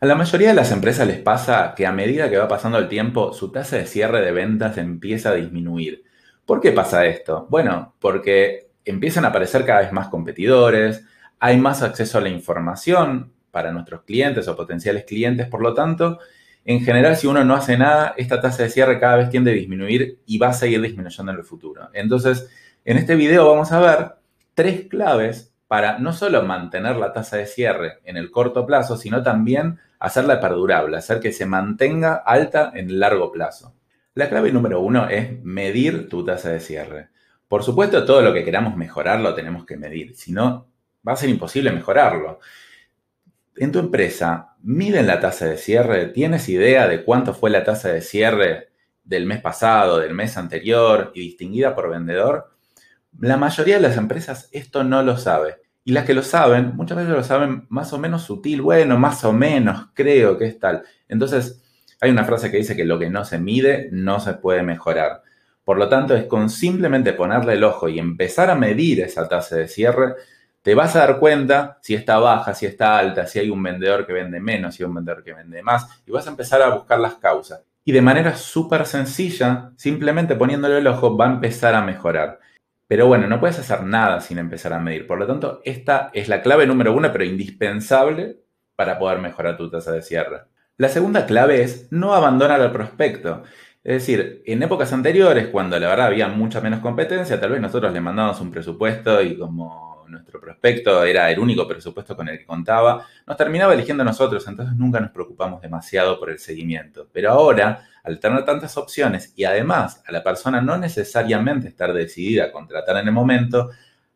A la mayoría de las empresas les pasa que a medida que va pasando el tiempo, su tasa de cierre de ventas empieza a disminuir. ¿Por qué pasa esto? Bueno, porque empiezan a aparecer cada vez más competidores, hay más acceso a la información para nuestros clientes o potenciales clientes, por lo tanto, en general, si uno no hace nada, esta tasa de cierre cada vez tiende a disminuir y va a seguir disminuyendo en el futuro. Entonces, en este video vamos a ver tres claves para no solo mantener la tasa de cierre en el corto plazo, sino también hacerla perdurable, hacer que se mantenga alta en el largo plazo. La clave número uno es medir tu tasa de cierre. Por supuesto, todo lo que queramos mejorar lo tenemos que medir, si no, va a ser imposible mejorarlo. En tu empresa, miden la tasa de cierre, ¿tienes idea de cuánto fue la tasa de cierre del mes pasado, del mes anterior y distinguida por vendedor? La mayoría de las empresas esto no lo sabe. Y las que lo saben, muchas veces lo saben más o menos sutil, bueno, más o menos, creo que es tal. Entonces, hay una frase que dice que lo que no se mide no se puede mejorar. Por lo tanto, es con simplemente ponerle el ojo y empezar a medir esa tasa de cierre, te vas a dar cuenta si está baja, si está alta, si hay un vendedor que vende menos, si hay un vendedor que vende más, y vas a empezar a buscar las causas. Y de manera súper sencilla, simplemente poniéndole el ojo, va a empezar a mejorar. Pero bueno, no puedes hacer nada sin empezar a medir. Por lo tanto, esta es la clave número uno, pero indispensable para poder mejorar tu tasa de cierre. La segunda clave es no abandonar al prospecto. Es decir, en épocas anteriores, cuando la verdad había mucha menos competencia, tal vez nosotros le mandábamos un presupuesto y como nuestro prospecto era el único presupuesto con el que contaba, nos terminaba eligiendo nosotros, entonces nunca nos preocupamos demasiado por el seguimiento. Pero ahora, al tener tantas opciones y además a la persona no necesariamente estar decidida a contratar en el momento,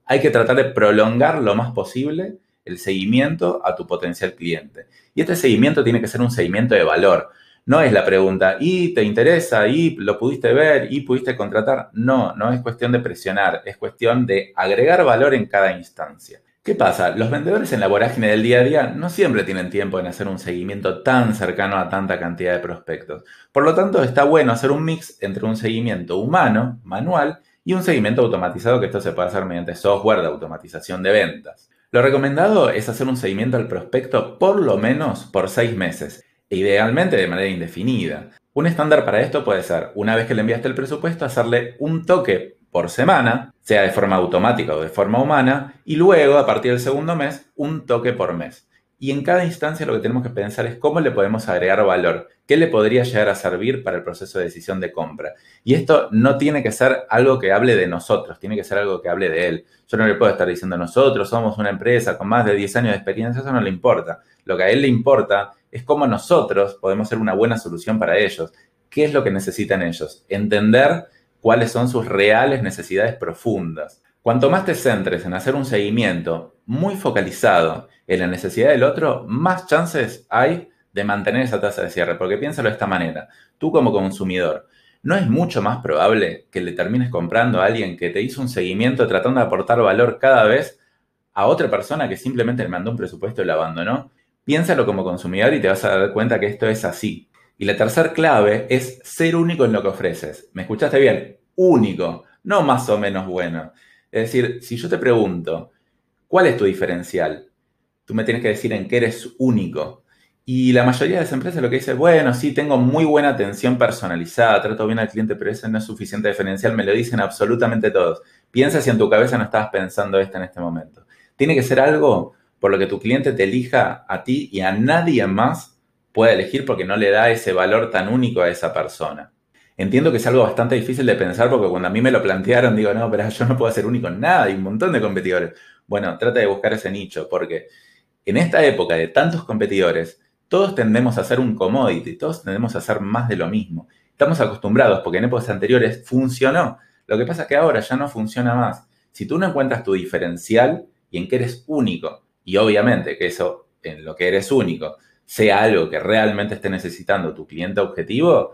hay que tratar de prolongar lo más posible el seguimiento a tu potencial cliente. Y este seguimiento tiene que ser un seguimiento de valor. No es la pregunta, ¿y te interesa? ¿Y lo pudiste ver? ¿Y pudiste contratar? No, no es cuestión de presionar, es cuestión de agregar valor en cada instancia. ¿Qué pasa? Los vendedores en la vorágine del día a día no siempre tienen tiempo en hacer un seguimiento tan cercano a tanta cantidad de prospectos. Por lo tanto, está bueno hacer un mix entre un seguimiento humano, manual, y un seguimiento automatizado, que esto se puede hacer mediante software de automatización de ventas. Lo recomendado es hacer un seguimiento al prospecto por lo menos por seis meses, e idealmente de manera indefinida. Un estándar para esto puede ser, una vez que le enviaste el presupuesto, hacerle un toque por semana, sea de forma automática o de forma humana, y luego, a partir del segundo mes, un toque por mes. Y en cada instancia lo que tenemos que pensar es cómo le podemos agregar valor, qué le podría llegar a servir para el proceso de decisión de compra. Y esto no tiene que ser algo que hable de nosotros, tiene que ser algo que hable de él. Yo no le puedo estar diciendo nosotros somos una empresa con más de 10 años de experiencia, eso no le importa. Lo que a él le importa es cómo nosotros podemos ser una buena solución para ellos. ¿Qué es lo que necesitan ellos? Entender cuáles son sus reales necesidades profundas. Cuanto más te centres en hacer un seguimiento muy focalizado en la necesidad del otro, más chances hay de mantener esa tasa de cierre. Porque piénsalo de esta manera, tú como consumidor, ¿no es mucho más probable que le termines comprando a alguien que te hizo un seguimiento tratando de aportar valor cada vez a otra persona que simplemente le mandó un presupuesto y lo abandonó? Piénsalo como consumidor y te vas a dar cuenta que esto es así. Y la tercera clave es ser único en lo que ofreces. ¿Me escuchaste bien? Único, no más o menos bueno. Es decir, si yo te pregunto, ¿cuál es tu diferencial? Tú me tienes que decir en qué eres único. Y la mayoría de las empresas lo que dice, bueno, sí, tengo muy buena atención personalizada, trato bien al cliente, pero ese no es suficiente diferencial, me lo dicen absolutamente todos. Piensa si en tu cabeza no estabas pensando esto en este momento. Tiene que ser algo por lo que tu cliente te elija a ti y a nadie más pueda elegir porque no le da ese valor tan único a esa persona. Entiendo que es algo bastante difícil de pensar porque cuando a mí me lo plantearon digo, no, pero yo no puedo ser único en nada, hay un montón de competidores. Bueno, trata de buscar ese nicho porque en esta época de tantos competidores, todos tendemos a hacer un commodity, todos tendemos a hacer más de lo mismo. Estamos acostumbrados porque en épocas anteriores funcionó. Lo que pasa es que ahora ya no funciona más. Si tú no encuentras tu diferencial y en qué eres único, y obviamente que eso en lo que eres único sea algo que realmente esté necesitando tu cliente objetivo,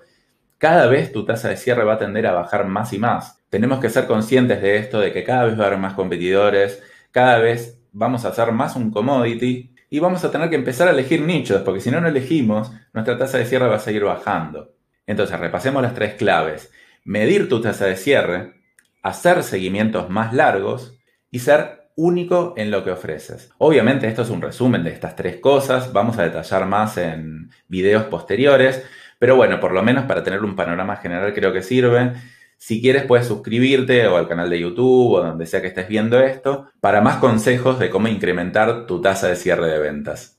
cada vez tu tasa de cierre va a tender a bajar más y más. Tenemos que ser conscientes de esto, de que cada vez va a haber más competidores, cada vez vamos a hacer más un commodity y vamos a tener que empezar a elegir nichos, porque si no no elegimos, nuestra tasa de cierre va a seguir bajando. Entonces, repasemos las tres claves. Medir tu tasa de cierre, hacer seguimientos más largos y ser único en lo que ofreces. Obviamente esto es un resumen de estas tres cosas, vamos a detallar más en videos posteriores, pero bueno, por lo menos para tener un panorama general creo que sirve. Si quieres puedes suscribirte o al canal de YouTube o donde sea que estés viendo esto para más consejos de cómo incrementar tu tasa de cierre de ventas.